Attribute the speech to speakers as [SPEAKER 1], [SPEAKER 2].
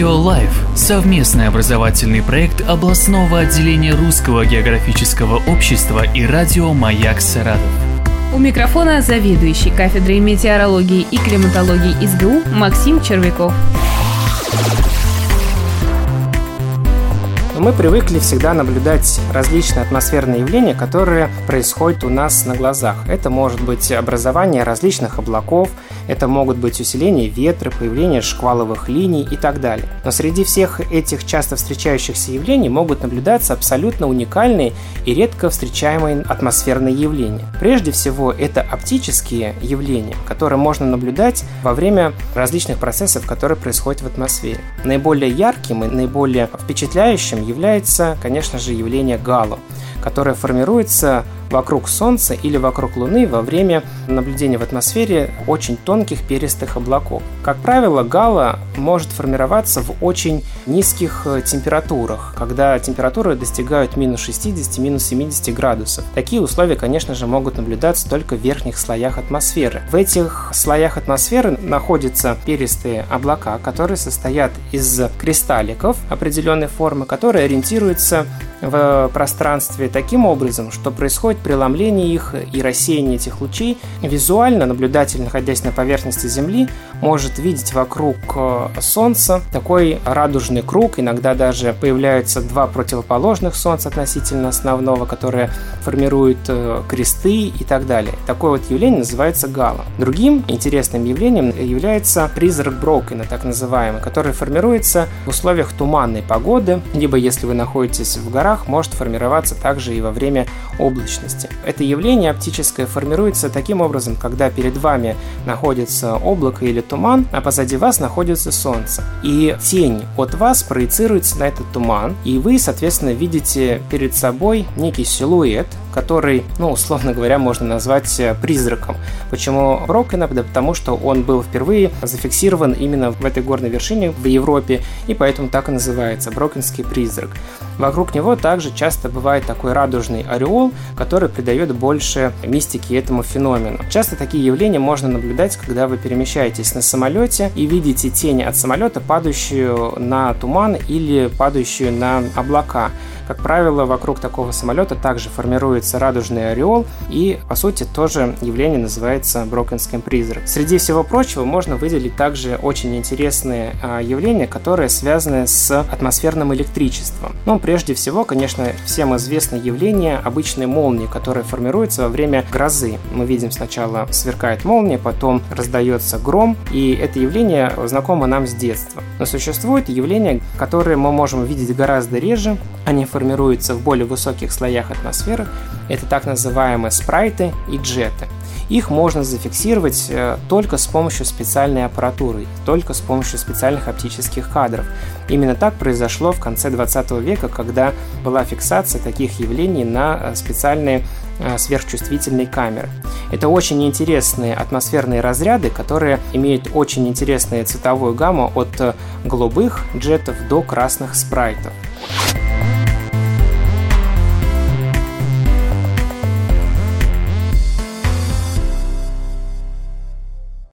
[SPEAKER 1] Радио Лайф – совместный образовательный проект областного отделения Русского географического общества и радио «Маяк Саратов».
[SPEAKER 2] У микрофона заведующий кафедрой метеорологии и климатологии СГУ Максим Червяков.
[SPEAKER 3] Мы привыкли всегда наблюдать различные атмосферные явления, которые происходят у нас на глазах. Это может быть образование различных облаков, это могут быть усиление ветра, появление шкваловых линий и так далее. Но среди всех этих часто встречающихся явлений могут наблюдаться абсолютно уникальные и редко встречаемые атмосферные явления. Прежде всего, это оптические явления, которые можно наблюдать во время различных процессов, которые происходят в атмосфере. Наиболее ярким и наиболее впечатляющим является, конечно же, явление гало, которое формируется вокруг Солнца или вокруг Луны во время наблюдения в атмосфере очень тонких перистых облаков. Как правило, гало может формироваться в очень низких э, температурах, когда температуры достигают минус 60, минус 70 градусов. Такие условия, конечно же, могут наблюдаться только в верхних слоях атмосферы. В этих слоях атмосферы находятся перистые облака, которые состоят из кристалликов определенной формы, которые ориентируются в пространстве таким образом, что происходит преломление их и рассеяние этих лучей. Визуально наблюдатель, находясь на поверхности Земли, может видеть вокруг э, Солнца такой радужный круг, иногда даже появляются два противоположных Солнца относительно основного, которые формируют э, кресты и так далее. Такое вот явление называется гало. Другим интересным явлением является призрак Брокена, так называемый, который формируется в условиях туманной погоды, либо если вы находитесь в горах, может формироваться также и во время облачности. Это явление оптическое формируется таким образом, когда перед вами находится облако или туман, а позади вас находится солнце. И тень от вас проецируется на этот туман, и вы, соответственно, видите перед собой некий силуэт, который, ну, условно говоря, можно назвать э, призраком. Почему Брокена? Да потому что он был впервые зафиксирован именно в этой горной вершине в Европе, и поэтому так и называется – Брокенский призрак. Вокруг него также часто бывает такой радужный ореол, который придает больше мистики этому феномену. Часто такие явления можно наблюдать, когда вы перемещаетесь на самолете и видите тень от самолета, падающую на туман или падающую на облака. Как правило, вокруг такого самолета также формируется радужный ореол, и, по сути, тоже явление называется брокенским призрак. Среди всего прочего можно выделить также очень интересные а, явления, которые связаны с атмосферным электричеством. Ну, прежде всего, конечно, всем известно явление обычной молнии, которая формируется во время грозы. Мы видим сначала сверкает молния, потом раздается гром, и это явление знакомо нам с детства. Но существует явление, которое мы можем видеть гораздо реже, они формируются в более высоких слоях атмосферы. Это так называемые спрайты и джеты. Их можно зафиксировать э, только с помощью специальной аппаратуры, только с помощью специальных оптических кадров. Именно так произошло в конце 20 века, когда была фиксация таких явлений на э, специальные э, сверхчувствительные камеры. Это очень интересные атмосферные разряды, которые имеют очень интересную цветовую гамму от голубых джетов до красных спрайтов.